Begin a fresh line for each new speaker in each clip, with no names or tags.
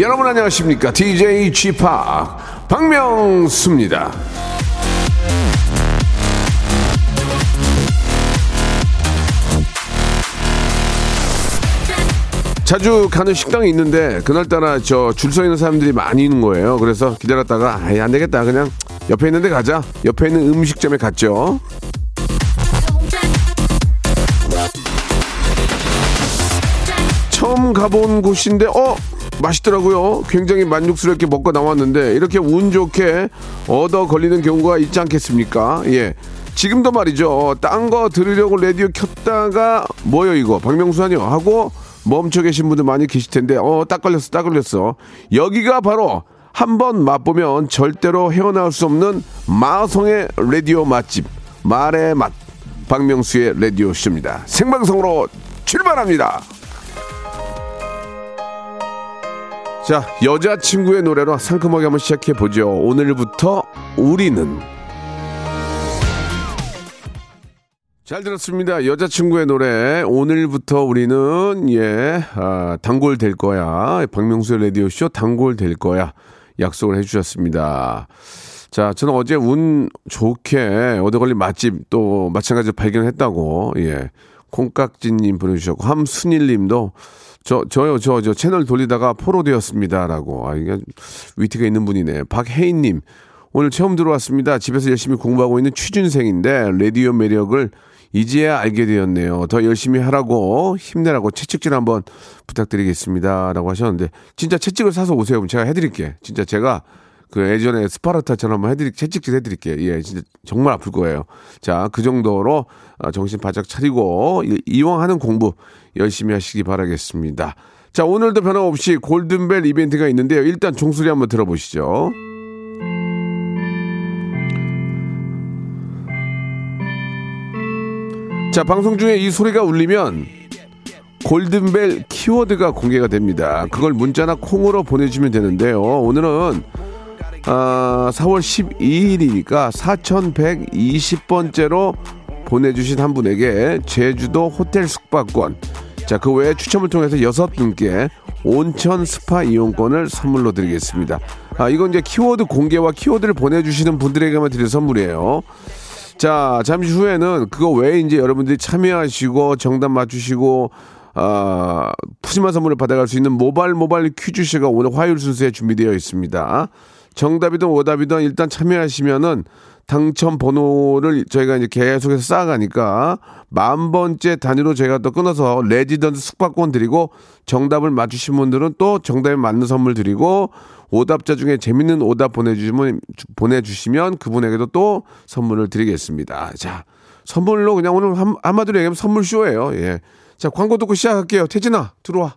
여러분 안녕하십니까? DJ g p 박명수입니다. 자주 가는 식당이 있는데 그날따라 저 줄 서 있는 사람들이 많이 있는 거예요. 그래서 기다렸다가 아예 안 되겠다. 그냥 옆에 있는 데 가자. 옆에 있는 음식점에 갔죠. 처음 가본 곳인데 어 맛있더라고요. 굉장히 만족스럽게 먹고 나왔는데 이렇게 운 좋게 얻어 걸리는 경우가 있지 않겠습니까? 예. 지금도 말이죠. 딴 거 들으려고 라디오 켰다가 뭐요 이거 박명수 아니요 하고 멈춰 계신 분들 많이 계실 텐데 어 딱 걸렸어 딱 걸렸어. 여기가 바로 한 번 맛보면 절대로 헤어나올 수 없는 마성의 라디오 맛집 말의 맛 박명수의 라디오 쇼입니다. 생방송으로 출발합니다. 자, 여자친구의 노래로 상큼하게 한번 시작해 보죠. 오늘부터 우리는 잘 들었습니다. 여자친구의 노래 오늘부터 우리는 예 아, 단골 될 거야. 박명수의 라디오 쇼 단골 될 거야. 약속을 해주셨습니다. 자, 저는 어제 운 좋게 얻어 걸린 맛집 또 마찬가지로 발견했다고 예 콩깍지님 보내주셨고 함순일님도 저, 저요, 저, 저 채널 돌리다가 포로 되었습니다 라고. 아, 이게 위트가 있는 분이네. 박혜인님, 오늘 처음 들어왔습니다. 집에서 열심히 공부하고 있는 취준생인데, 라디오 매력을 이제야 알게 되었네요. 더 열심히 하라고, 힘내라고 채찍질 한번 부탁드리겠습니다. 라고 하셨는데, 진짜 채찍을 사서 오세요. 그럼 제가 해드릴게. 진짜 제가 그 예전에 스파르타처럼 해드릴, 채찍질 해드릴게요. 예, 진짜 정말 아플 거예요. 자, 그 정도로 아, 정신 바짝 차리고 이- 이왕 하는 공부 열심히 하시기 바라겠습니다. 자, 오늘도 변함없이 골든벨 이벤트가 있는데요. 일단 종소리 한번 들어보시죠. 자, 방송 중에 이 소리가 울리면 골든벨 키워드가 공개가 됩니다. 그걸 문자나 콩으로 보내주시면 되는데요. 오늘은 아, 4월 12일이니까 4120번째로 보내주신 한 분에게 제주도 호텔 숙박권, 자, 그 외에 추첨을 통해서 여섯 분께 온천 스파 이용권을 선물로 드리겠습니다. 아, 이건 이제 키워드 공개와 키워드를 보내주시는 분들에게만 드릴 선물이에요. 자, 잠시 후에는 그거 외에 이제 여러분들이 참여하시고 정답 맞추시고 아, 푸짐한 선물을 받아갈 수 있는 모바일 모바일 퀴즈쇼가 오늘 화요일 순서에 준비되어 있습니다. 정답이든 오답이든 일단 참여하시면은 당첨 번호를 저희가 이제 계속해서 쌓아가니까 만 번째 단위로 저희가 또 끊어서 레지던스 숙박권 드리고 정답을 맞추신 분들은 또 정답에 맞는 선물 드리고 오답자 중에 재밌는 오답 보내주시면 보내주시면 그분에게도 또 선물을 드리겠습니다. 자 선물로 그냥 오늘 한, 한마디로 얘기하면 선물 쇼예요. 예. 자 광고 듣고 시작할게요. 태진아 들어와.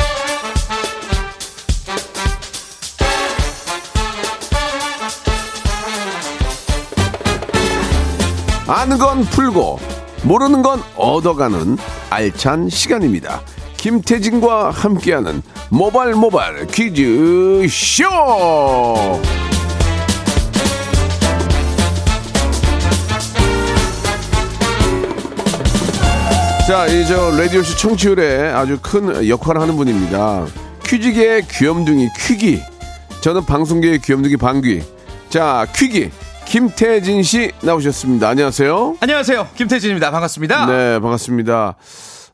아는 건 풀고 모르는 건 얻어가는 알찬 시간입니다. 김태진과 함께하는 모발 모발 퀴즈 쇼. 자, 이저 라디오 쇼 청취율에 아주 큰 역할을 하는 분입니다. 퀴즈계의 귀염둥이 퀴기. 저는 방송계의 귀염둥이 방귀. 자, 퀴기 김태진 씨 나오셨습니다. 안녕하세요.
안녕하세요. 김태진입니다. 반갑습니다.
네, 반갑습니다.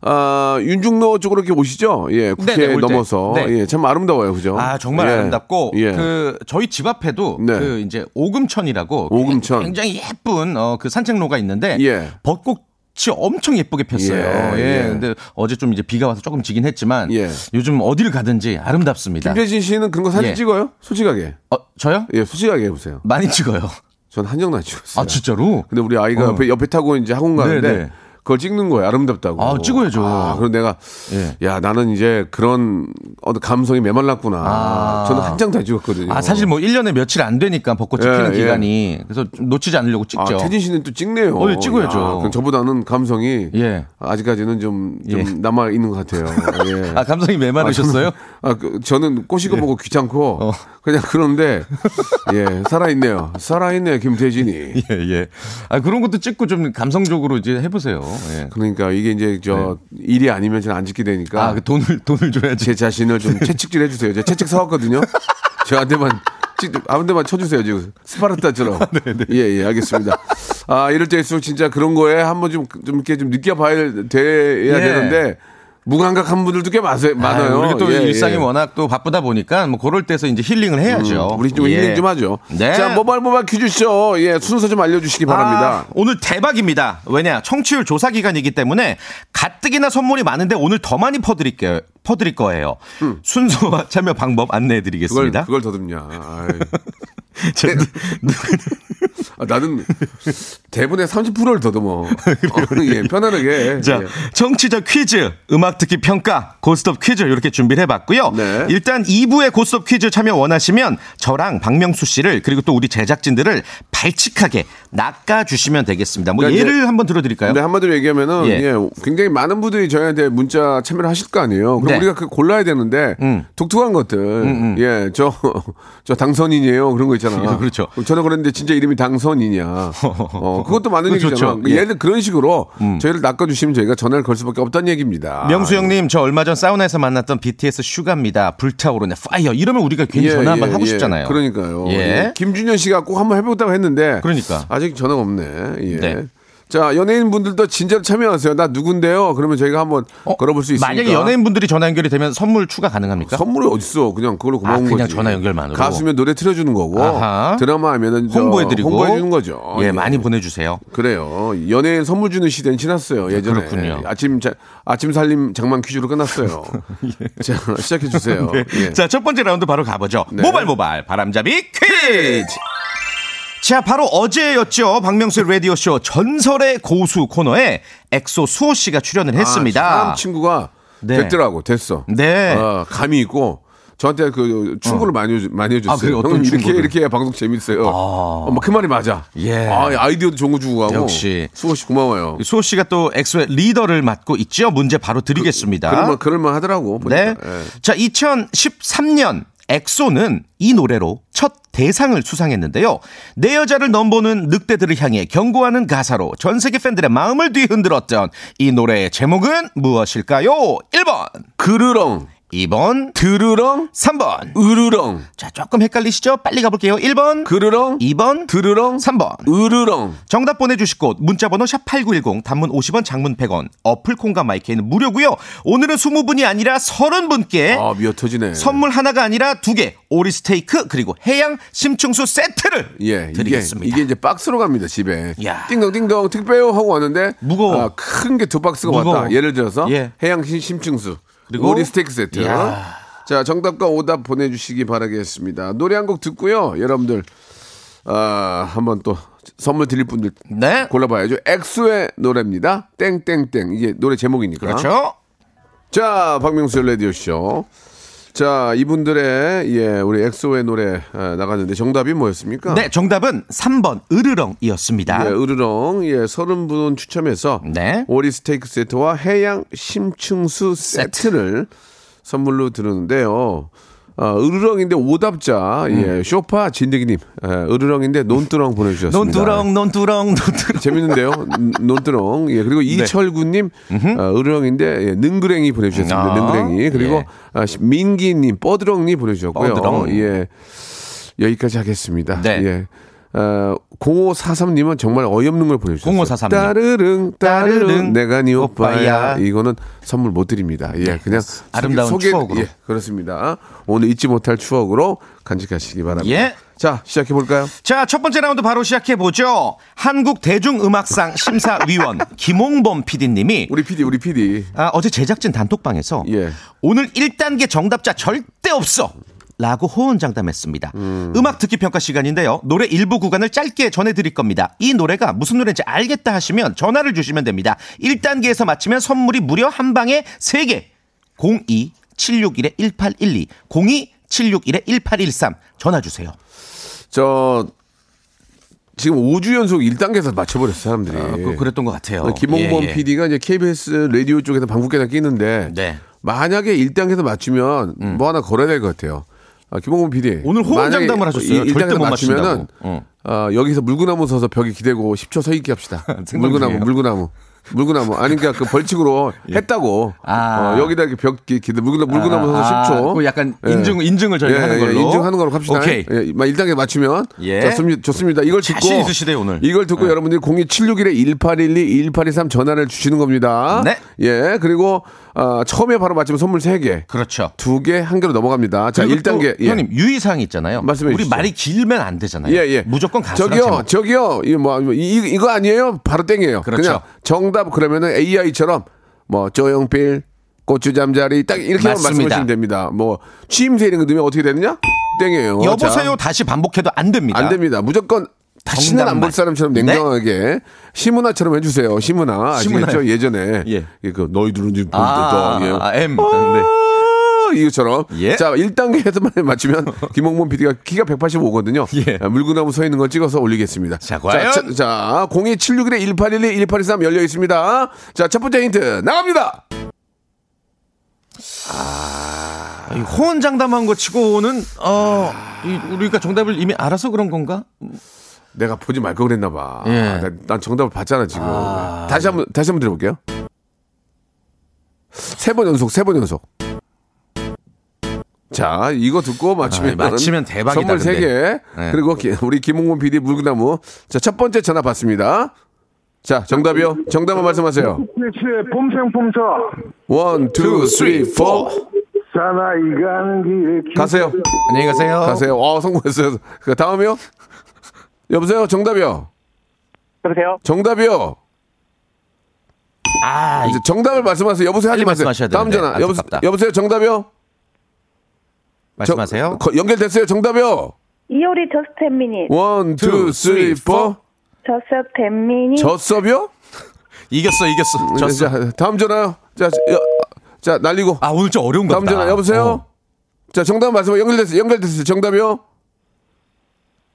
아, 윤중로 쪽으로 이렇게 오시죠? 예, 국회
네네, 올 때.
넘어서.
네.
예, 참 아름다워요. 그죠?
아 정말
예,
아름답고
예.
그 저희 집 앞에도
네.
그 이제 오금천이라고
오금천.
굉장히 예쁜 어, 그 산책로가 있는데
예.
벚꽃 꽃이 엄청 예쁘게 폈어요.
예,
예.
예.
근데 어제 좀 이제 비가 와서 조금 지긴 했지만
예.
요즘 어디를 가든지 아름답습니다.
김태진 씨는 그런 거 사진
예.
찍어요? 솔직하게.
어, 저요?
예, 솔직하게 해 보세요.
많이 찍어요.
전한 장도 안 찍었어요.
아, 진짜로?
근데 우리 아이가
어.
옆에, 옆에 타고 이제 학원 가는데
네네.
그걸 찍는 거예요. 아름답다고.
아, 찍어야죠.
아, 그럼 내가
예.
야 나는 이제 그런 어떤 감성이 메말랐구나.
아.
저는 한 장도 안 찍었거든요.
아, 사실 뭐 1년에 며칠 안 되니까 벚꽃이
예,
피는
예.
기간이. 그래서 좀 놓치지 않으려고
아,
찍죠.
태진 씨는 또 찍네요.
어, 예, 찍어야죠.
야, 그럼 저보다는 감성이
예.
아직까지는 좀, 좀
예.
남아 있는 것 같아요. 예.
아, 감성이 메마르셨어요?
아, 그, 저는 꼬시고 보고 귀찮고
어.
그냥 그런데 예 살아 있네요. 살아 있네요 김태진이.
예, 예. 아, 그런 것도 찍고 좀 감성적으로 이제 해보세요. 예.
그러니까 이게 이제 저 일이 아니면 저는 안 짓게 되니까
아, 그 돈을, 돈을 줘야지.
제 자신을 좀 채찍질 해주세요. 제가 채찍 사왔거든요. 저한테만 찍, 아무데만 쳐주세요 지금 스파르타처럼. 예예 알겠습니다. 아 이럴 때일수록 진짜 그런 거에 한번 좀좀 이렇게 좀 느껴봐야 돼야
예.
되는데 무감각한 분들도 꽤 많아요. 많아요.
우리가 또
예,
일상이
예.
워낙 또 바쁘다 보니까 뭐 그럴 때서 이제 힐링을 해야죠.
음, 우리 좀
예.
힐링 좀 하죠.
네.
자 모바일 모바일 퀴즈쇼 예 순서 좀 알려주시기 바랍니다.
아, 오늘 대박입니다. 왜냐 청취율 조사 기간이기 때문에 가뜩이나 선물이 많은데 오늘 더 많이 퍼드릴게요. 퍼드릴 거예요. 순서와 참여 방법
그걸
안내해드리겠습니다.
그걸 더듬냐. 아이.
저, 누-
아, 나는 대본의 30%를 더듬어. 어, 예, 편안하게.
자,
예.
청취자 퀴즈, 음악 듣기 평가, 고스톱 퀴즈 이렇게 준비를 해봤고요.
네.
일단 2부의 고스톱 퀴즈 참여 원하시면 저랑 박명수 씨를 그리고 또 우리 제작진들을 발칙하게 낚아주시면 되겠습니다. 뭐
그러니까
예를 한번 들어드릴까요?
근데 한마디로 얘기하면은
예.
예. 굉장히 많은 분들이 저희한테 문자 참여를 하실 거 아니에요. 그럼
네.
우리가 그 골라야 되는데
음.
독특한 것들 예, 저 저 당선인이에요. 그런 거 있잖아.
그렇죠.
저는 그랬는데 진짜 이름이 당선이냐. 어, 그것도 맞는
그거
얘기잖아.
좋죠. 예. 음.
들어 그런 식으로 저희를 낚아주시면 저희가 전화를 걸 수밖에 없다는 얘기입니다.
명수 형님, 저 얼마 전 사우나에서 만났던 BTS 슈가입니다. 불타오르네, Fire. 이러면 우리가 괜히
예,
전화 한번
예,
하고
예.
싶잖아요.
그러니까요.
예.
예. 김준현 씨가 꼭 한번 해보겠다고 했는데
그러니까.
아직 전화가 없네. 예.
네.
자 연예인 분들도 진짜로 참여하세요. 나 누군데요? 그러면 저희가 한번 걸어볼 수.
어, 만약에 연예인분들이 전화 연결이 되면 선물 추가 가능합니까?
선물이 어딨어? 그냥 그걸로 고마운
아, 그냥
거지.
전화 연결만으로?
가수면 노래 틀어주는 거고
아하.
드라마 하면은 저
홍보해드리고.
홍보해주는 거죠.
예, 많이 보내주세요.
그래요. 연예인 선물 주는 시대는 지났어요. 예전에
그렇군요.
아침 자, 아침 살림 장만 퀴즈로 끝났어요. 자 시작해 주세요.
네.
예.
자, 첫 번째 라운드 바로 가보죠.
네.
모발 모발 바람잡이 퀴즈. 자, 바로 어제였죠. 박명수의 라디오쇼 전설의 고수 코너에 엑소 수호 씨가 출연을 했습니다.
아, 참 친구가
네.
됐더라고. 됐어.
네.
어, 감이 있고 저한테 그 충고를 많이 해주, 많이 해줬어요.
아,
형님 이렇게
충고를?
이렇게 방송 재밌어요. 어, 뭐그 말이 맞아.
예.
아, 아이디어도 좋은 거 주고 가고.
역시.
수호 씨 고마워요.
수호 씨가 또 엑소의 리더를 맡고 있죠. 문제 바로 드리겠습니다.
그럴만 그럴만 하더라고.
네.
보니까. 예.
자, 2013년 엑소는 이 노래로 첫 대상을 수상했는데요. 내 여자를 넘보는 늑대들을 향해 경고하는 가사로 전 세계 팬들의 마음을 뒤흔들었던 이 노래의 제목은 무엇일까요? 1번,
그르렁,
2번,
드르렁,
3번.
으르렁,
자, 조금 헷갈리시죠? 빨리 가볼게요. 1번,
그르렁,
2번,
드르렁,
3번.
으르렁.
정답 보내주실 곳 문자번호 샵8910 단문 50원 장문 100원 어플 콩과 마이크는 무료고요 오늘은 20분이 아니라 30분께
아, 미어 터지네.
선물 하나가 아니라 두 개 오리 스테이크 그리고 해양 심층수 세트를
예, 이게,
드리겠습니다.
이게 이제 박스로 갑니다, 집에.
야.
띵동띵동 특배요 하고 왔는데.
무거워.
아, 큰게 두 박스가
무거워.
왔다. 예를 들어서.
예.
해양 심- 심층수.
그리고
오리 스테이크 세트.
야.
자, 정답과 오답 보내주시기 바라겠습니다. 노래 한 곡 듣고요. 여러분들, 아, 한번 또 선물 드릴 분들
네
골라봐야죠. 엑소의 노래입니다. 땡땡땡. 이게 노래 제목이니까.
그렇죠
자, 박명수 라디오쇼. 자, 이분들의, 예, 우리 엑소의 노래 아, 나갔는데 정답이 뭐였습니까?
네 정답은 3번 으르렁이었습니다
예, 으르렁, 예, 서른 분 추첨해서
네.
오리 스테이크 세트와 해양 심층수 세트를 선물로 드렸는데요. 아, 으르렁인데 오답자, 예, 쇼파 진드기님, 예, 으르렁인데 논두렁 보내주셨습니다.
논두렁 논두렁 논두렁
재밌는데요. 음, 논두렁. 예, 그리고 이철구님, 아, 으르렁인데, 예, 능그랭이 보내주셨습니다.
아,
능그랭이. 그리고
예.
아, 시- 민기님, 뻐드렁니 보내주셨고요.
뻐드렁.
예. 여기까지 하겠습니다.
네.
예. 어, 0543님은 정말 어이없는 걸 보내주셨어요.
0543 님.
따르릉, 따르릉,
따르릉,
내가 네 오빠야.
오빠야.
이거는 선물 못 드립니다. 예, 그냥
아름다운 추억으로.
예, 그렇습니다. 오늘 잊지 못할 추억으로 간직하시기 바랍니다.
예.
자, 시작해 볼까요?
자, 첫 번째 라운드 바로 시작해 보죠. 한국 대중음악상 심사위원 김홍범 PD님이
우리 PD, 우리 PD.
아, 어제 제작진 단톡방에서
예.
오늘 1단계 정답자 절대 없어. 라고 호언장담했습니다. 음. 악 듣기 평가 시간인데요. 노래 일부 구간을 짧게 전해드릴 겁니다. 이 노래가 무슨 노래인지 알겠다 하시면 전화를 주시면 됩니다. 1단계에서 맞히면 선물이 무려 한 방에 3개. 02-761-1812, 02-761-1813 전화 주세요.
저 지금 5주 연속 1단계에서 맞춰버렸어 사람들이.
아, 그, 그랬던 것 같아요.
김홍범 예, 예. PD가 이제 KBS 라디오 쪽에서 방국계단 끼는데
네.
만약에 1단계에서 맞추면 음. 뭐 하나 걸어야 될 것 같아요. 아, 김홍범 PD.
오늘 호응 장담을 하셨어요. 1단계
맞추면은 어. 어, 여기서 물구나무 서서 벽에 기대고 10초 서 있게 합시다. 물구나무, 물구나무. 물구나무 아니 그러니까 그 벌칙으로 예. 했다고 아. 어, 여기다 이렇게 벽 기대 물구나무 물구나무 서서 아. 10초
그 약간 인증 예. 인증을 저희가 예, 하는 걸로
예, 인증하는 걸로 합시다. 오케이. 예, 1단계 맞추면 예. 좋습니다. 좋습니다. 이걸 듣고
자신 있으시대요 오늘.
이걸 듣고 네. 여러분들이 02761에 1812 1823 전화를 주시는 겁니다.
네.
예. 그리고 어, 처음에 바로 맞추면 선물 3개.
그렇죠.
2개, 1개로 넘어갑니다. 자, 1단계.
예. 형님, 유의사항이 있잖아요.
말씀해
우리
주시죠.
말이 길면 안 되잖아요.
예, 예.
무조건 가수랑
저기요,
제목.
저기요. 이거 뭐, 이, 이거 아니에요? 바로 땡이에요.
그렇죠.
그냥 정답 그러면은 AI처럼 뭐, 조용필, 고추 잠자리 딱 이렇게 말씀하시면 됩니다. 뭐, 취임새 이런 거 넣으면 어떻게 되느냐? 땡이에요.
여보세요 자, 다시 반복해도 안 됩니다.
안 됩니다. 무조건 다시는 안 볼 사람처럼 네? 냉정하게 네? 시문화처럼 해주세요. 시문화 아시겠죠? 예전에
예.
그 너희들은 지금
아, 아, 아, M
아, 네. 이것처럼
예?
자 1단계에서만 맞추면 김홍문 PD가 키가 185거든요.
예.
물구나무 서 있는 걸 찍어서 올리겠습니다.
자, 과연?
자, 자 02761에 1812 1823 열려 있습니다. 자, 첫 번째 힌트 나갑니다.
아, 호언장담한 거 치고는 어, 이, 우리가 정답을 이미 알아서 그런 건가?
내가 보지 말 걸 그랬나 봐.
예.
아, 난, 난 정답을 봤잖아 지금.
아,
다시 한번 다시 한번 들어볼게요. 세 번 연속, 세 번 연속. 자, 이거 듣고 맞추면
아, 맞히면 대박이다.
선물 세 개.
네.
그리고 기, 우리 김홍곤 PD 물구나무. 자, 첫 번째 전화 받습니다. 자, 정답이요. 정답만 말씀하세요.
봄생봄사.
One, two, three, four.
사나이 가는 길에
가세요.
안녕히 가세요.
가세요. 어, 성공했어요. 그 다음이요. 여보세요. 정답이요.
여보세요.
정답이요.
아,
이제 정답을 말씀하세요. 여보세요 하지 마세요. 다음
되는데.
전화. 여보,
안타깝다.
여보세요. 정답이요.
말씀하세요.
거- 연결됐어요. 정답이요.
이효리
Just ten minutes One,
two, three, four. Just ten minutes
젖섭이요?
이겼어, 이겼어. 졌어.
자, 다음 전화요. 자, 여, 자, 날리고.
아, 오늘 좀 어려운 거
다음. 전화. 여보세요?
어.
자, 정답 말씀 연결됐어요. 연결됐어요. 정답이요?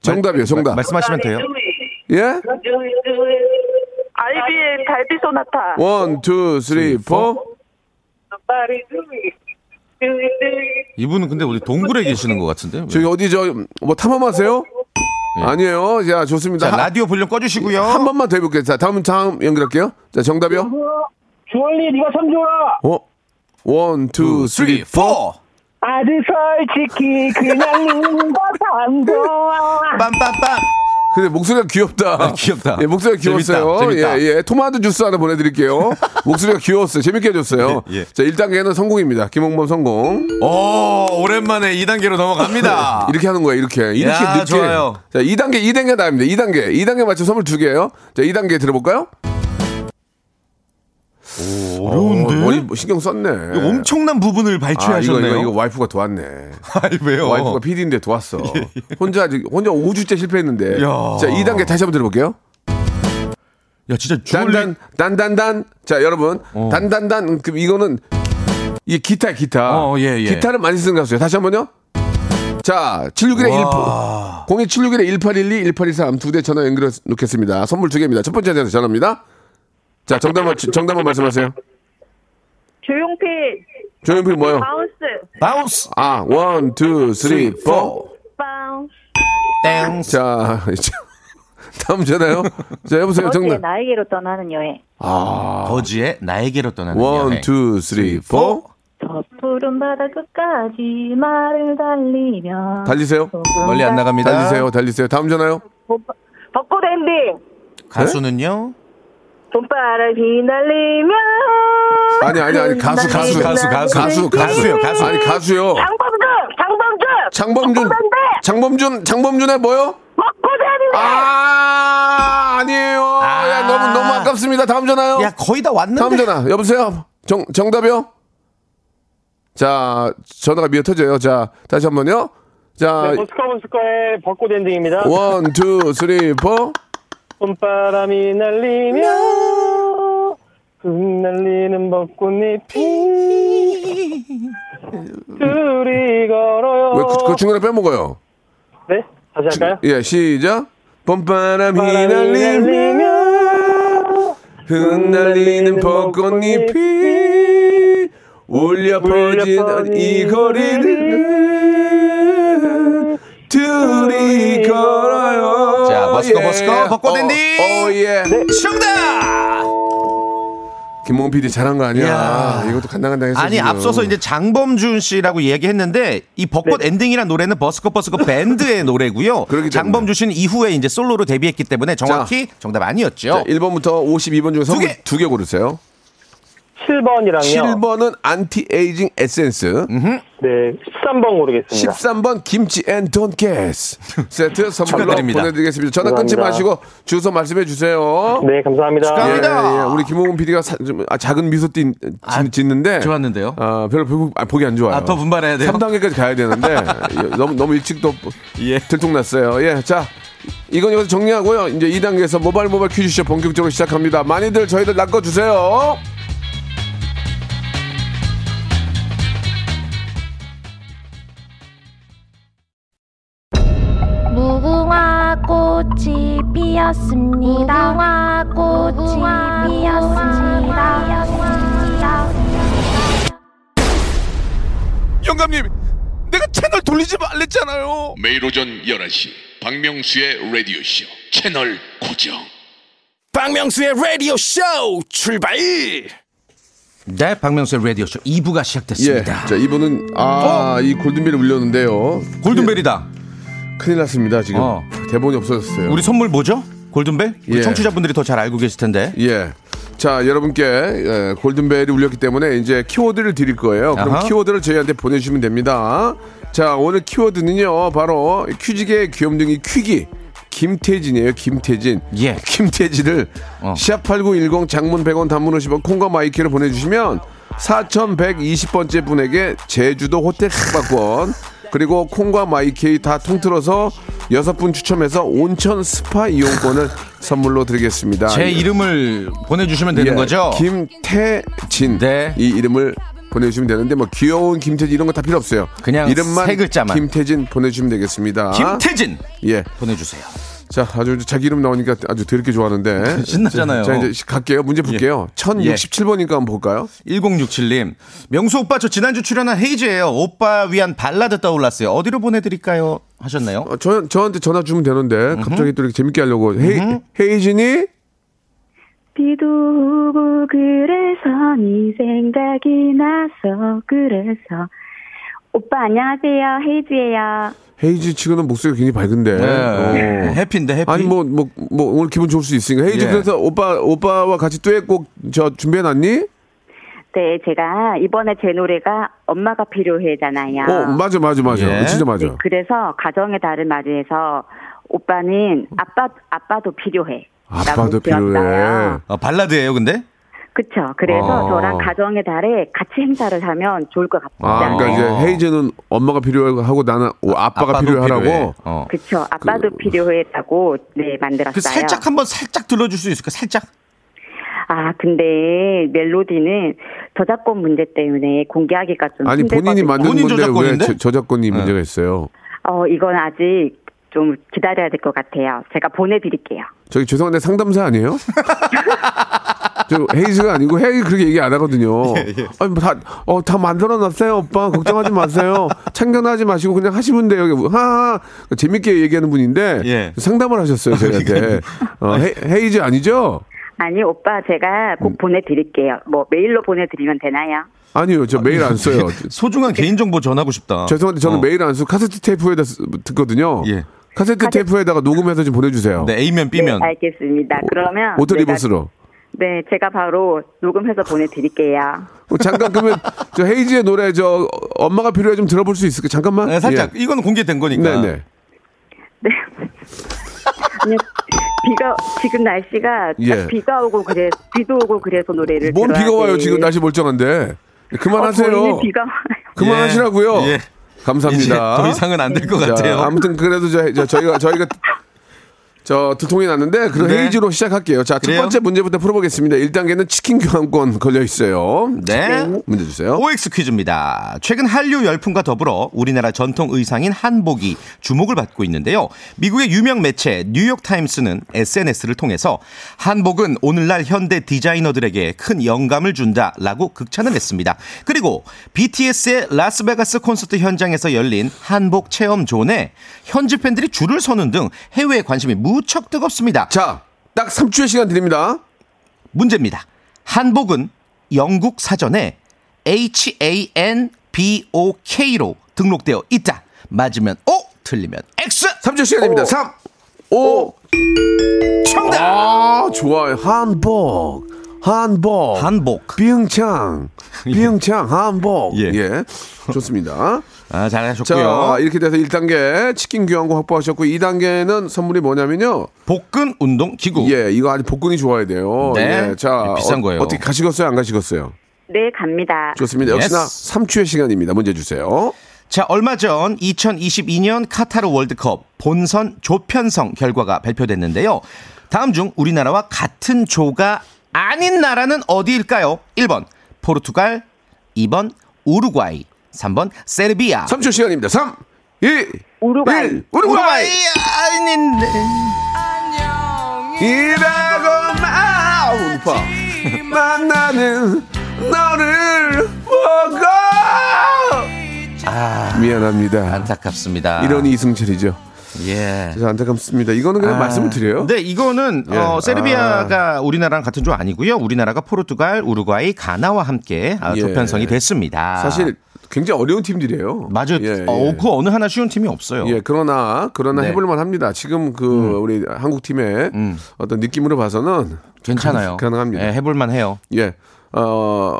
정답이요. 정답.
말, 말씀하시면 돼요.
예?
아이비의 달빛 소나타
One, two, three, four.
이분은 근데 우리 동굴에 계시는 것 같은데.
저기 어디 저 뭐 탐험하세요?
예.
아니에요. 자, 좋습니다.
자,
하-
라디오 볼륨 꺼주시고요.
한 번만 더 해볼게요. 자, 다음 다음 연결할게요. 자, 정답이요?
주얼리 네가 참 좋아.
어? One, two, three, four.
아들 솔직히 그냥 참 좋아.
빰빰빰.
근데 목소리가 귀엽다.
아, 귀엽다.
예, 목소리가
재밌다,
귀여웠어요.
재밌다.
예, 예. 토마토 주스 하나 보내드릴게요. 목소리가 귀여웠어요. 재밌게 해줬어요.
예, 예.
자, 1단계는 성공입니다. 김홍범 성공.
오, 오랜만에 2단계로 넘어갑니다.
이렇게 하는 거야, 이렇게. 이렇게
야,
늦게.
좋아요.
자, 2단계, 2단계 나입니다. 2단계. 2단계 맞춰 선물 두 개예요. 자, 2단계 들어볼까요?
어려운데?
어, 머리 신경 썼네.
엄청난 부분을
아, 이거,
발췌하셨네요.
이거, 이거 와이프가 도왔네.
아니, 왜요?
와이프가 PD인데 도왔어. 혼자, 아직- 혼자 5주째 실패했는데.
야.
자, 2단계 다시 한번 들어볼게요.
야, 진짜 주얼리
단단, 단단단. 자, 여러분.
어.
단단단. 그, 이거는, 이게 기타야, 기타.
어, 예, 예.
기타를 많이 쓰는 가수예요. 다시 한 번요. 자, 761에 1,
와.
02761에 1812, 1823 두 대 전화 연결해 놓겠습니다. 선물 두 개입니다. 첫 번째 전화입니다. 자, 정답만, 정답만 말씀하세요.
조용필
조용필 뭐요?
Bounce bounce.
아, one, two,
three, four. Bounce
땡.
자, 이제 다음 전화요. 자, 여보세요. 정답.
나에게로 떠나는 여행
아,
버즈의 나에게로 떠나는
one,
여행.
two, three, four.
저 푸른 바다 끝까지 말을 달리며
달리세요.
멀리 안 나갑니다.
달리세요. 달리세요. 다음 전화요.
벚꽃 엔딩
가수는요?
봄바람 휘날리며
아니, 아니, 아니. 가수, 가수,
가수, 가수.
가수, 가수.
가수요, 가수.
아니, 가수요.
장범준 장범준
장범준! 장범준, 장범준의 뭐요?
벚꽃 엔딩!
아, 아니에요. 야, 너무, 너무 아깝습니다. 다음 전화요.
야 거의 다 왔는데.
다음 전화. 여보세요? 정, 정답이요? 자, 전화가 미어 터져요. 자, 다시 한 번요. 자,
네, 버스커 버스커의 벚꽃 엔딩입니다.
One, two, three, four.
봄바람이 날리며 흩날리는 벚꽃잎이 둘이 걸어요.
왜 그, 그 중간에 빼먹어요?
네? 다시 할까요?
예, 시작. 봄바람이
바람이
날리며
날리며
흩날리는 벚꽃잎이 울려 퍼지는 이 거리를 둘이 걸어 요.
자, 버스커, 버스커, 벚꽃 엔딩.
어, 예.
정답.
김홍 PD 잘한 거 아니야?
야.
이것도 간당간당했어.
아니
지금.
앞서서 이제 장범준 씨라고 얘기했는데 이 벚꽃 엔딩이란 노래는 버스커 버스커 밴드의 노래고요. 장범준 씨는 이후에 이제 솔로로 데뷔했기 때문에 정확히 정답 아니었죠.
자, 1번부터 52번 중에서
두 개.
두개 고르세요.
7번이랑요.
7번은 안티에이징 에센스.
네, 13번 고르겠습니다.
13번 김치 and 돈가스 세트 선물로. 보내드리겠습니다. 전화 끊지
감사합니다.
마시고 주소 말씀해 주세요.
네, 감사합니다.
축하합니다.
예, 예. 우리 김홍훈 PD가 좀, 아, 작은 미소 띈,
아,
짓는데
좋았는데요.
아, 별로 보기, 아, 보기 안 좋아요.
아, 더 분발해야 돼요?
3단계까지 가야 되는데 예, 너무 너무 일찍 또
예.
들통났어요. 예, 자 이건 여기서 정리하고요. 이제 2단계에서 모바일 모바일 퀴즈쇼 본격적으로 시작합니다. 많이들 저희들 낚아 주세요.
말랬잖아요.
매일 오전 11시 박명수의 라디오 쇼 채널 고정
박명수의 라디오 쇼 출발.
네, 박명수의 라디오 쇼 2부가
예,
시작됐습니다.
자 이분은 아이 골든벨이 울렸는데요.
골든벨이다.
큰일 났습니다. 지금
어.
대본이 없어졌어요.
우리 선물 뭐죠? 골든벨? 우리
예.
청취자분들이 더 잘 알고 계실 텐데.
예. 자, 여러분께 예, 골든벨이 울렸기 때문에 이제 키워드를 드릴 거예요. 그럼
아하.
키워드를 저희한테 보내주시면 됩니다. 자, 오늘 키워드는요, 바로 퀴즈계의 귀염둥이 퀴기. 김태진이에요, 김태진.
예.
김태진을
어.
샵8910 장문 100원 단문 50원 콩과 마이케이를 보내주시면 4120번째 분에게 제주도 호텔 숙박권 그리고 콩과 마이케이 다 통틀어서 여섯 분 추첨해서 온천 스파 이용권을 선물로 드리겠습니다.
제 이름을 보내주시면 되는
예,
거죠?
김태진.
네.
이 이름을 보내주시면 되는데 뭐 귀여운 김태진 이런 거 다 필요 없어요.
그냥
이름만
세 글자만.
김태진 보내주시면 되겠습니다.
김태진
예.
보내주세요.
자, 아주 자기 이름 나오니까 아주 더럽게 좋아하는데.
신나잖아요.
자, 이제 갈게요. 문제 볼게요. 1067번이니까 한번 볼까요?
1067님, 명수 오빠 저 지난주 출연한 헤이즈예요. 오빠 위한 발라드 떠올랐어요. 어디로 보내드릴까요? 하셨나요?
어, 저, 저한테 전화 주면 되는데 갑자기 또 이렇게 재밌게 하려고. 헤이, 헤이진이?
비도 오고 그래서 네 생각이 나서 그래서 오빠 안녕하세요 헤이즈예요.
헤이지 치고는 목소리가 굉장히 밝은데.
네.
어.
해피인데 해피.
아니 뭐뭐뭐 오늘 기분 좋을 수 있으니까 헤이지
예.
그래서 오빠 오빠와 같이 듀엣곡 저 준비해 놨니?
네 제가 이번에 제 노래가 엄마가 필요해잖아요.
어 맞아 맞아 맞아
예.
진짜 맞아.
네, 그래서 가정의 달을 맞이해서 오빠는 아빠 아빠도 필요해.
아빠도. 필요해.
어, 발라드예요, 근데?
그쵸. 그래서
어.
저랑 가정의 달에 같이 행사를 하면 좋을
것아
같아요.
그러니까 이제 헤이즈는 엄마가 필요하고 나는 오, 아빠가
아빠도
필요하라고.
필요해. 어.
그쵸. 아빠도 필요했다고 네 만들었어요.
그 살짝 한번 살짝 들려줄 수 있을까? 살짝.
아 근데 멜로디는 저작권 문제 때문에 공개하기가 좀
아니 본인이
힘들거든요.
만든
본인
건데 왜
저작권인데?
저, 저작권이
네.
문제가 있어요?
어 이건 아직 좀 기다려야 될 것 같아요. 제가 보내드릴게요.
저기 죄송한데 상담사 아니에요? 저 헤이즈가 아니고 헤이 그렇게 얘기 안 하거든요.
예,
아니 뭐 다, 어, 다 만들어 놨어요, 오빠. 걱정하지 마세요. 참견하지 마시고 그냥 하시면 돼요. 하하. 재밌게 얘기하는 분인데
예.
상담을 하셨어요, 저희한테. 어, 헤, 헤이즈 아니죠?
아니 오빠 제가 꼭 보내드릴게요. 뭐 메일로 보내드리면 되나요?
아니요, 저 메일 안 써요.
소중한 개인정보 전하고 싶다.
죄송한데 저는
어.
메일 안 쓰고 카세트 테이프에다 쓰- 듣거든요.
예.
카세트 테이프에다가 녹음해서 좀 보내주세요.
네, A면
네
B면.
알겠습니다. 그러면
auto
내가-
reverse로.
네, 제가 바로 녹음해서 보내드릴게요.
어, 잠깐 그러면 저 헤이즈의 노래 저 엄마가 필요해 좀 들어볼 수 있을까? 잠깐만.
네, 살짝
예.
이건 공개된 거니까.
네네.
네. 아니, 비가 지금 날씨가
예.
딱 비가 오고 그래 비도 오고 그래서 노래를
뭔 비가 와요
돼.
지금 날씨 멀쩡한데. 그만하세요.
어, 비가 와요.
그만하시라고요.
예.
감사합니다.
더 이상은 안 될것
자,
같아요.
아무튼 그래도 저, 저 저희가 저희가 저 두통이 났는데 그럼
네.
헤이지로 시작할게요. 자, 첫
그래요?
번째 문제부터 풀어보겠습니다. 1단계는 치킨 교환권 걸려 있어요.
네.
문제 주세요.
OX 퀴즈입니다. 최근 한류 열풍과 더불어 우리나라 전통 의상인 한복이 주목을 받고 있는데요. 미국의 유명 매체 뉴욕타임스는 SNS를 통해서 한복은 오늘날 현대 디자이너들에게 큰 영감을 준다라고 극찬을 했습니다. 그리고 BTS의 라스베가스 콘서트 현장에서 열린 한복 체험 존에 현지 팬들이 줄을 서는 등 해외 관심이 무척 뜨겁습니다.
자, 딱 3초의 시간 드립니다.
문제입니다. 한복은 영국 사전에 H-A-N-B-O-K로 등록되어 있다. 맞으면 O, 틀리면 X.
3초 시간입니다. 3, 5,
정답!
아, 좋아요. 한복. 한복.
한복.
비흥창. 비흥창 한복.
예.
예. 좋습니다.
아,
자,
잘하셨고요.
이렇게 돼서 1단계 치킨 교환권 확보하셨고 2단계는 선물이 뭐냐면요.
복근 운동 기구.
예, 이거 아주 복근이 좋아야 돼요.
네.
예, 자,
예, 비싼 거예요.
어, 떻게 가시겠어요? 안 가시겠어요?
네, 갑니다.
좋습니다. 역시나
yes.
3초의 시간입니다. 문제 주세요.
자, 얼마 전 2022년 카타르 월드컵 본선 조편성 결과가 발표됐는데요. 다음 중 우리나라와 같은 조가 아닌 나라는 어디일까요? 1번 포르투갈, 2번 우루과이, 3번 세르비아.
3초 시간입니다. 3, 2,
우루과이.
1. 우루과이!
아닌데.
이라고 마 우파 만나는 너를 보고
아,
미안합니다.
안타깝습니다.
이런 이승철이죠.
예.
그래서 안타깝습니다. 이거는 그냥
아,
말씀을 드려요.
네, 이거는
예.
어, 세르비아가 우리나라랑 같은 조 아니고요. 우리나라가 포르투갈, 우루과이, 가나와 함께 아,
예.
조편성이 됐습니다.
사실 굉장히 어려운 팀들이에요.
맞아요.
예,
어,
예.
그 어느 하나 쉬운 팀이 없어요.
예, 그러나 그러나
네. 음.
해볼만 합니다. 지금 그 우리 한국 팀의 어떤 느낌으로 봐서는
괜찮아요.
가능, 합니다
예, 해볼만 해요.
예, 어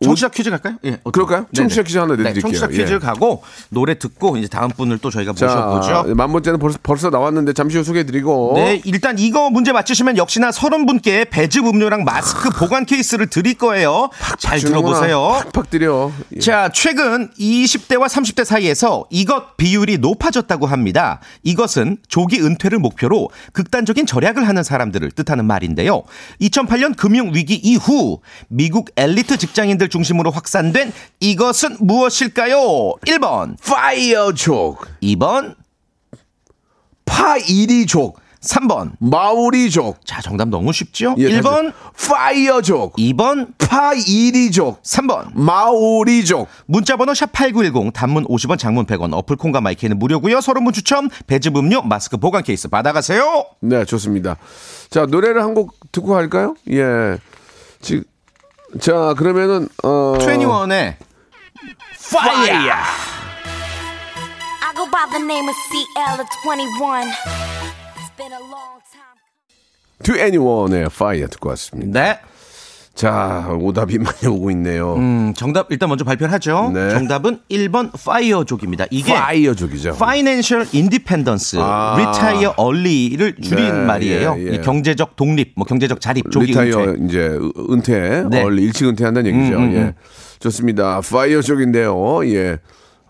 청취자 퀴즈 갈까요? 예, 어때요?
그럴까요?
네네.
청취자 퀴즈 하나
네,
내드릴게요.
청취자 퀴즈
예.
가고 노래 듣고 이제 다음 분을 또 저희가
자,
모셔보죠.
만 번째는 벌써, 벌써 나왔는데 잠시 후 소개해드리고.
네, 일단 이거 문제 맞추시면 역시나 서른 분께 배즙 음료랑 마스크 보관 케이스를 드릴 거예요. 잘
주는구나.
들어보세요.
팍팍 드려. 예.
자, 최근 20대와 30대 사이에서 이것 비율이 높아졌다고 합니다. 이것은 조기 은퇴를 목표로 극단적인 절약을 하는 사람들을 뜻하는 말인데요. 2008년 금융위기 이후 미국 엘리트 직장인들 중심으로 확산된 이것은 무엇일까요? 1번,
파이어족,
2번,
파이리족,
3번.
마오리족.
자, 정답 너무 쉽죠?
예,
1번,
파이어족,
2번,
파이리족,
3번.
마오리족.
문자번호 샵8910 단문 50원 장문 100원 어플 콩과 마이케이는 무료고요. 서른 분 추첨 배즙 음료 마스크 보관 케이스 받아가세요.
네, 좋습니다. 자, 노래를 한 곡 듣고 갈까요? 예. 지, 자, 그러면은, 어.
2NE1의
Fire!
I go by the name of CL of 2NE1. It's been a long time.
2NE1의 Fire 듣고 왔습니다.
네.
자, 오답이 많이 오고 있네요.
음, 정답 일단 먼저 발표를 하죠.
네.
정답은 1번 파이어족입니다. 이게
파이어족이죠.
Financial Independence,
아.
Retire Early를 줄인
네,
말이에요.
예, 예.
이 경제적 독립, 뭐 경제적 자립, 조기
retire
은퇴.
이제 으- 은퇴,
네.
early 일찍 은퇴한다는 얘기죠.
음, 음,
예.
음.
좋습니다. 파이어족인데요. 예.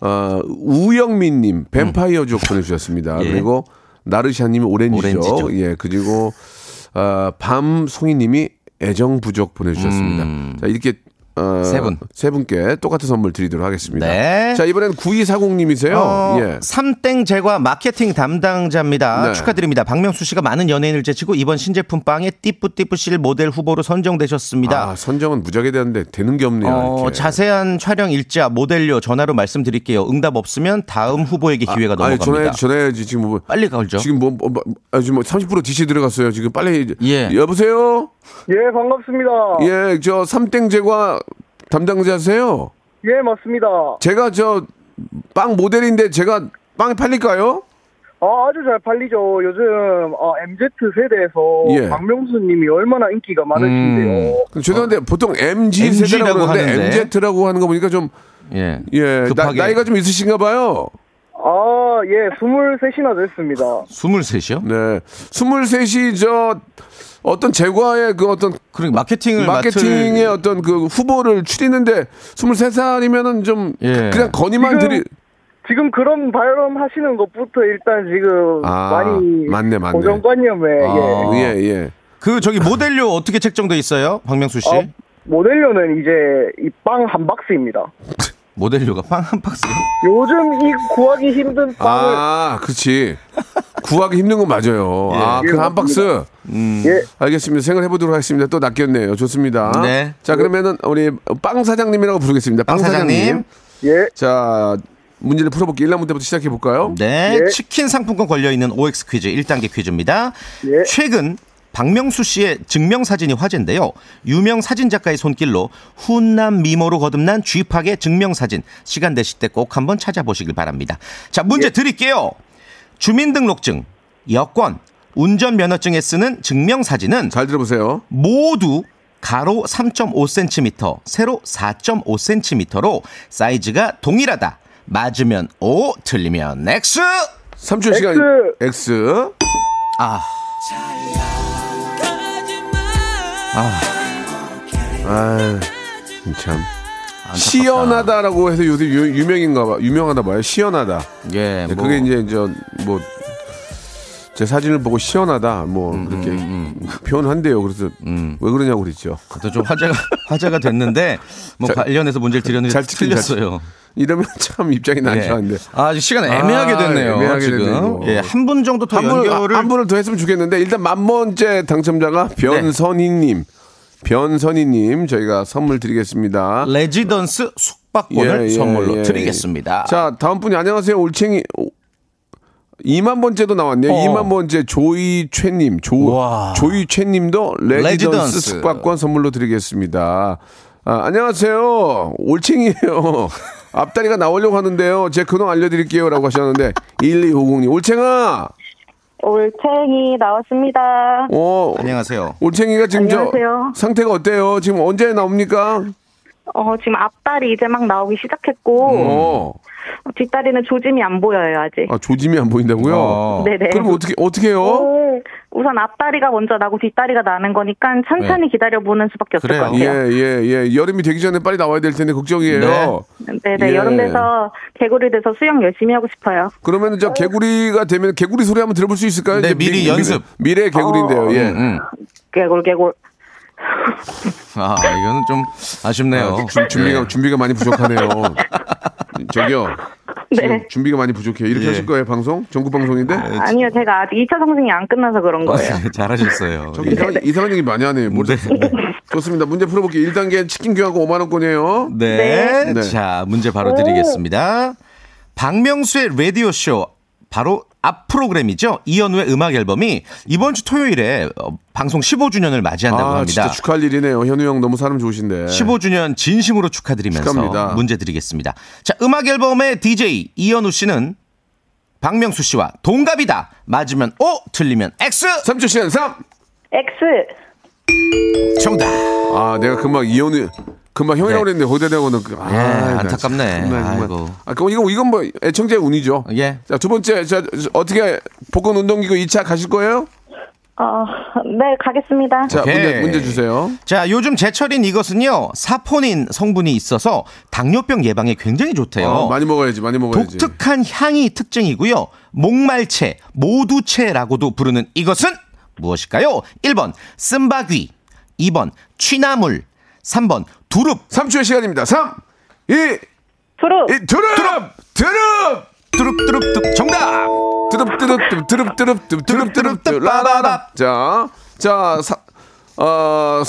어, 우영민 님 뱀파이어 족 보내주셨습니다.
음. 예.
그리고 나르샤 님이 오렌지족.
오렌지족.
예. 그리고 어, 밤송이 님이 애정 부족 보내주셨습니다. 자, 이렇게 어,
음. 세 분.
세 분께 똑같은 선물 드리도록 하겠습니다.
네.
자, 이번엔 9240님이세요.
어,
예.
삼땡 제과 마케팅 담당자입니다.
네.
축하드립니다. 박명수 씨가 많은 연예인을 제치고 이번 신제품 빵에 띠부띠부씰 모델 후보로 선정되셨습니다.
아, 선정은 무지하게 되는데 되는 게 없네요.
어. 자세한 촬영 일자, 모델료 전화로 말씀드릴게요. 응답 없으면 다음 후보에게 기회가
아니,
넘어갑니다.
전화해야지, 전화해야지. 지금 뭐.
빨리 걸죠.
지금 뭐, 뭐, 뭐, 아, 지금 뭐 30% DC 들어갔어요. 지금 빨리.
예.
여보세요?
예, 반갑습니다.
예, 저 삼땡 제과 담당자세요?
예, 맞습니다.
제가 저 빵 모델인데 제가 빵이 팔릴까요?
아, 아주 잘 팔리죠. 요즘 어, MZ 세대에서
예.
박명수님이 얼마나 인기가 많으신데요.
그 죄송한데 보통 MG
MG
세대라고
라고
하는데
하는데.
MZ라고 하는 거 보니까 좀
예.
예, 나,
급하게.
나이가 좀 있으신가 봐요.
아, 예, 23이나 됐습니다.
23이요?
네. 23이 저 어떤 제과의 그 어떤
그리고 마케팅을
마케팅의
맡을-
어떤 그 후보를 추리는데 23살이면은 좀
예.
그냥 건의만
지금
드리
지금 그런 발언 하시는 것부터 일단 지금
아,
많이
맞네, 맞네.
고정관념에
아.
예.
예, 예.
그 저기 모델료 어떻게 책정돼 있어요? 박명수 씨?
어, 모델료는 이제 이빵한 박스입니다.
모델료가 빵 한 박스요?
요즘 이 구하기 힘든 빵을
아, 그렇지. 구하기 힘든 건 맞아요. 아,
예,
그한 박스.
음.
예.
알겠습니다. 생각해 보도록 하겠습니다. 또 낚였네요. 좋습니다.
네.
자, 그러면은 우리 빵 사장님이라고 부르겠습니다. 빵,
빵 사장님.
사장님.
예.
자, 문제를 풀어볼게요. 1라 문제부터 시작해 볼까요?
네,
예.
치킨 상품권 걸려 있는 OX 퀴즈 1단계 퀴즈입니다.
예.
최근 박명수 씨의 증명 사진이 화제인데요. 유명 사진 작가의 손길로 훈남 미모로 거듭난 쥐팍의 증명 사진 시간 되실 때 꼭 한번 찾아보시길 바랍니다. 자, 문제
예.
드릴게요. 주민등록증, 여권, 운전면허증에 쓰는 증명 사진은
잘 들어보세요.
모두 가로 3.5cm, 세로 4.5cm로 사이즈가 동일하다. 맞으면 O, 틀리면 X.
3초 시간 X.
아. 아,
아, 참. 시연하다라고 해서 요새 유, 유명인가 봐. 유명하다 봐요. 시연하다.
예,
네,
뭐.
그게 이제 저뭐 제 사진을 보고 시원하다 뭐
음,
그렇게 표현한대요. 그래서 왜 그러냐고 그랬죠.
그것도 좀 화제가 화제가 됐는데 뭐
자,
관련해서 문제를 드렸는데
잘잘
틀렸어요.
이러면 참 입장이
예.
난처한데.
아, 시간 애매하게
아,
됐네요.
애매하게
지금
됐네요.
예, 한 분 정도 더
한, 분,
연결을
한 분을 더 했으면 좋겠는데 일단 만 번째 당첨자가 변선희님. 변선희 님 저희가 선물 드리겠습니다.
레지던스 숙박권을
예, 예,
선물로
예.
드리겠습니다.
자 다음 분이 안녕하세요 올챙이 2만 번째도 나왔네요.
어.
2만 번째 조이 최님, 조
와.
조이 최님도 레지던스,
레지던스.
숙박권 선물로 드리겠습니다. 아, 안녕하세요. 올챙이에요. 앞다리가 나오려고 하는데요. 제 근황 알려드릴게요라고 하셨는데 1250님 올챙아.
올챙이 나왔습니다.
어,
안녕하세요.
올챙이가 지금
안녕하세요.
저 상태가 어때요? 지금 언제 나옵니까?
어, 지금 앞다리 이제 막 나오기 시작했고,
어,
뒷다리는 조짐이 안 보여요, 아직.
아, 조짐이 안 보인다고요?
어.
네네.
그럼 어떻게 어떻게 해요?
오, 우선 앞다리가 먼저 나고 뒷다리가 나는 거니까 천천히 기다려보는 수밖에 없을
그래요.
것 같아요.
예, 예, 예. 여름이 되기 전에 빨리 나와야 될 텐데 걱정이에요.
네네,
예.
여름 돼서 개구리 돼서 수영 열심히 하고 싶어요.
그러면 저 개구리가 되면 개구리 소리 한번 들어볼 수 있을까요?
네,
이제
미리
미-
연습.
미래, 의 개구리인데요.
어.
예.
음, 음.
개굴, 개굴.
아, 이거는 좀 아쉽네요.
아, 준- 준비가
예.
준비가 많이 부족하네요. 저기요. 지금
네.
준비가 많이 부족해요. 이렇게
예.
하실 거예요, 방송? 전국 방송인데?
아 니요, 제가 아직 2차 성생이 안 끝나서 그런 거예요.
잘하셨어요.
저기
예.
이상한, 이상한 얘기 많이 하네요. 뭘- 좋습니다. 문제 풀어볼게요. 1단계 치킨 교환권 5만 원권이에요.
네.
네.
자, 문제 바로 드리겠습니다. 박명수의 라디오 쇼 바로 앞 프로그램이죠. 이현우의 음악 앨범이 이번 주 토요일에 어, 방송 15주년을 맞이한다고
아,
합니다.
진짜 축하할 일이네요. 현우 형 너무 사람 좋으신데.
15주년 진심으로 축하드리면서
축하합니다.
문제 드리겠습니다. 자, 음악 앨범의 DJ 이현우 씨는 박명수 씨와 동갑이다. 맞으면 O, 틀리면 X.
3초 시간 3!
X.
정답.
아, 내가 금방 이현우 금방 형이라고
네.
그랬는데 호대대고는 그- 아,
예,
나
안타깝네.
정말, 정말.
아이고.
아, 그럼 이거 이건 뭐 애청자의 운이죠.
예.
자, 두 번째 자, 어떻게 복근 운동기구 2차 가실 거예요?
어, 네, 가겠습니다.
자. 문제 문제 주세요.
자, 요즘 제철인 이것은요. 사포닌 성분이 있어서 당뇨병 예방에 굉장히 좋대요.
어, 많이 먹어야지. 많이 먹어야지.
독특한 향이 특징이고요. 목말채, 모두채라고도 부르는 이것은 무엇일까요? 1번 쓴바귀, 2번 취나물, 3번 두릅.
3초의 시간입니다. 3 2
두릅.
1 드릅! 드릅!
두릅 두릅 두릅 정답.
드릅 드릅 드릅 드릅 드릅 드릅 드릅 드릅 드릅 라라라. 자, 자, 사, 어,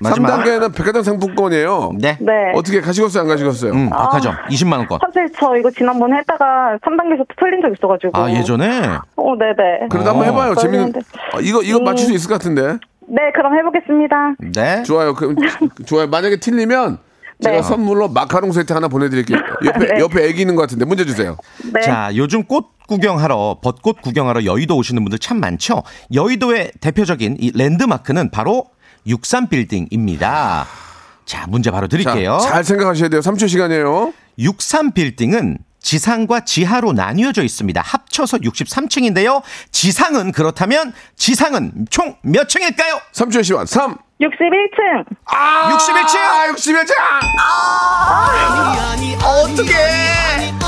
마지막.
3단계는 백화점 상품권이에요.
네.
네.
어떻게 가시겠어요? 안 가시겠어요?
음, 박하정 20만 원권.
사실 저 이거 지난번에 했다가 3단계에서 틀린 적 있어가지고.
아, 예전에
어, 네네.
그래도 한번
어.
해봐요. 재밌는. 아, 이거 이거
음.
맞출 수 있을 것 같은데.
네, 그럼 해보겠습니다.
네.
좋아요. 그, 좋아요. 만약에 틀리면 제가
네.
선물로 마카롱 세트 하나 보내드릴게요. 옆에
네.
옆에 애기 있는 것 같은데 문제 주세요.
네.
자, 요즘 꽃 구경하러 벚꽃 구경하러 여의도 오시는 분들 참 많죠. 여의도의 대표적인 이 랜드마크는 바로 63 빌딩입니다. 자, 문제 바로 드릴게요.
자, 잘 생각하셔야 돼요. 3초 시간이에요.
63 빌딩은 지상과 지하로 나뉘어져 있습니다. 합쳐서 63층인데요. 지상은 그렇다면 지상은 총 몇 층일까요?
3초의 시간. 3.
61층.
아,
61층.
아, 61층.
어떻게?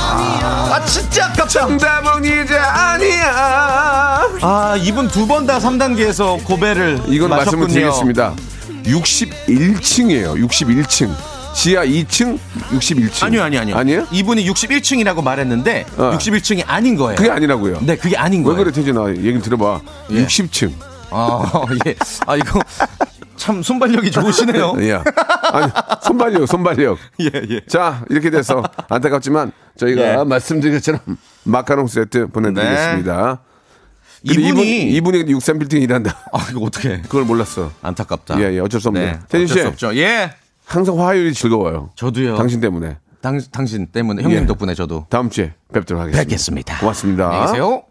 아, 진짜 아깝다.
정답은 이제 아니야.
아, 이분 두 번 다 3단계에서 고배를
이건 말씀을
마셨군요.
드리겠습니다. 61층이에요. 61층. 지하 2층, 61층.
아니요, 아니요, 아니요.
아니에요?
이분이 61층이라고 말했는데
어.
61층이 아닌 거예요.
그게 아니라고요.
네, 그게 아닌
왜
거예요.
그래, 태진아. 얘기 들어봐.
예.
60층.
아, 예. 아, 이거 참 손발력이 좋으시네요.
예. 아니, 손발력, 손발력.
예, 예.
자, 이렇게 돼서 안타깝지만 저희가
예.
말씀드린 것처럼 마카롱 세트 보내드리겠습니다.
네. 이분이
이분, 이분이 63빌딩 일한다.
아, 이거 어떻게?
그걸 몰랐어.
안타깝다.
예, 예, 어쩔 수 없네요.
네,
태진
어쩔
씨.
수 없죠. 예.
항상 화요일이 즐거워요.
저도요.
당신 때문에.
당, 당신 때문에 형님
예.
덕분에 저도
다음 주에 뵙도록 하겠습니다.
뵙겠습니다.
고맙습니다.
안녕히 계세요.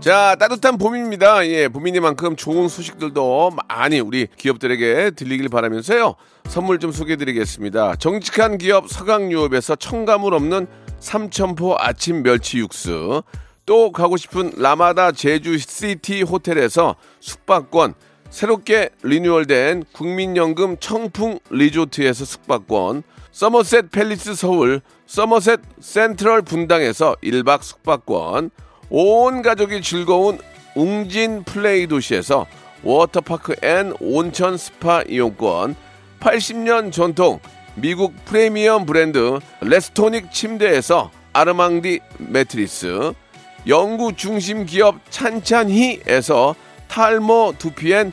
자, 따뜻한 봄입니다. 예, 봄이니만큼 좋은 소식들도 많이 우리 기업들에게 들리길 바라면서요. 선물 좀 소개해 드리겠습니다. 정직한 기업 서강유업에서 첨가물 없는 삼천포 아침 멸치 육수. 또 가고 싶은 라마다 제주 시티 호텔에서 숙박권. 새롭게 리뉴얼된 국민연금 청풍 리조트에서 숙박권. 서머셋 팰리스 서울, 서머셋 센트럴 분당에서 1박 숙박권. 온 가족이 즐거운 웅진 플레이 도시에서 워터파크 and 온천 스파 이용권, 80년 전통 미국 프리미엄 브랜드 레스토닉 침대에서 아르망디 매트리스, 연구 중심 기업 찬찬히에서 탈모 두피엔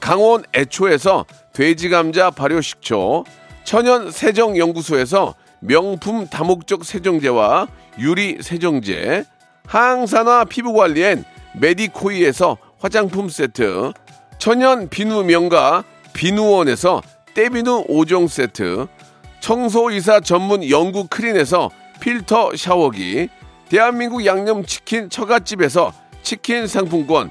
강원 애초에서 돼지 감자 발효식초, 천연 세정 연구소에서 명품 다목적 세정제와 유리 세정제, 항산화 피부 관리엔 메디코이에서 화장품 세트, 천연 비누 명가 비누원에서 때비누 5종 세트, 청소이사 전문 영구 크린에서 필터 샤워기, 대한민국 양념치킨 처갓집에서 치킨 상품권,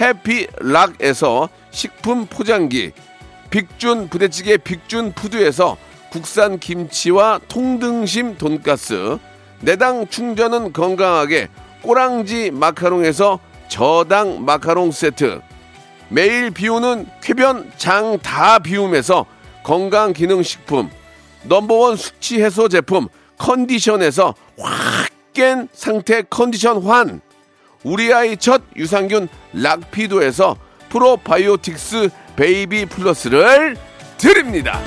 해피락에서 식품 포장기, 빅준 부대찌개 빅준 푸드에서 국산 김치와 통등심 돈가스, 내당 충전은 건강하게 꼬랑지 마카롱에서 저당 마카롱 세트, 매일 비우는 쾌변 장 다 비움에서 건강 기능 식품, 넘버원 숙취 해소 제품 컨디션에서 확 깬 상태 컨디션 환, 우리 아이 첫 유산균 락피도에서 프로바이오틱스 베이비 플러스를 드립니다.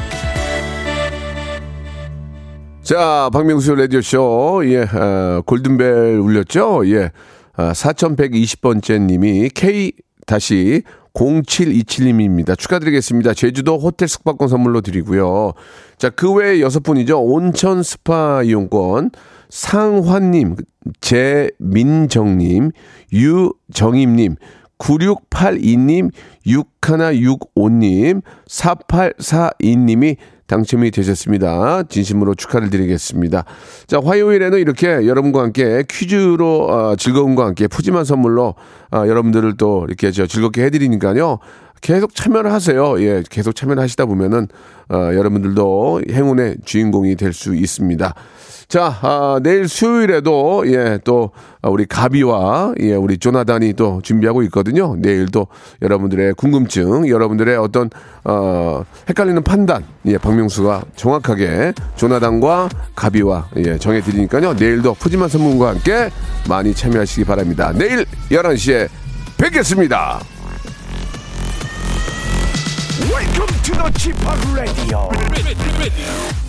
자, 박명수 라디오쇼, 예, 어, 골든벨 울렸죠? 예, 아, 4120번째 님이 K 다시 0727님입니다. 축하드리겠습니다. 제주도 호텔 숙박권 선물로 드리고요. 자, 그 외에 여섯 분이죠. 온천 스파 이용권, 상환님, 재민정님, 유정임님, 9682님, 6165님, 4842님이 당첨이 되셨습니다. 진심으로 축하를 드리겠습니다. 자, 화요일에는 이렇게 여러분과 함께 퀴즈로 어, 즐거움과 함께 푸짐한 선물로 어, 여러분들을 또 이렇게 저 즐겁게 해드리니까요. 계속 참여를 하세요. 예, 계속 참여를 하시다 보면은 어, 여러분들도 행운의 주인공이 될 수 있습니다. 자, 아, 내일 수요일에도 예, 또 아, 우리 가비와 예, 우리 조나단이 또 준비하고 있거든요. 내일도 여러분들의 궁금증, 여러분들의 어떤 어, 헷갈리는 판단, 예, 박명수가 정확하게 조나단과 가비와 예, 정해 드리니까요. 내일도 푸짐한 선물과 함께 많이 참여하시기 바랍니다. 내일 11시에 뵙겠습니다.
Welcome to the Chip Radio.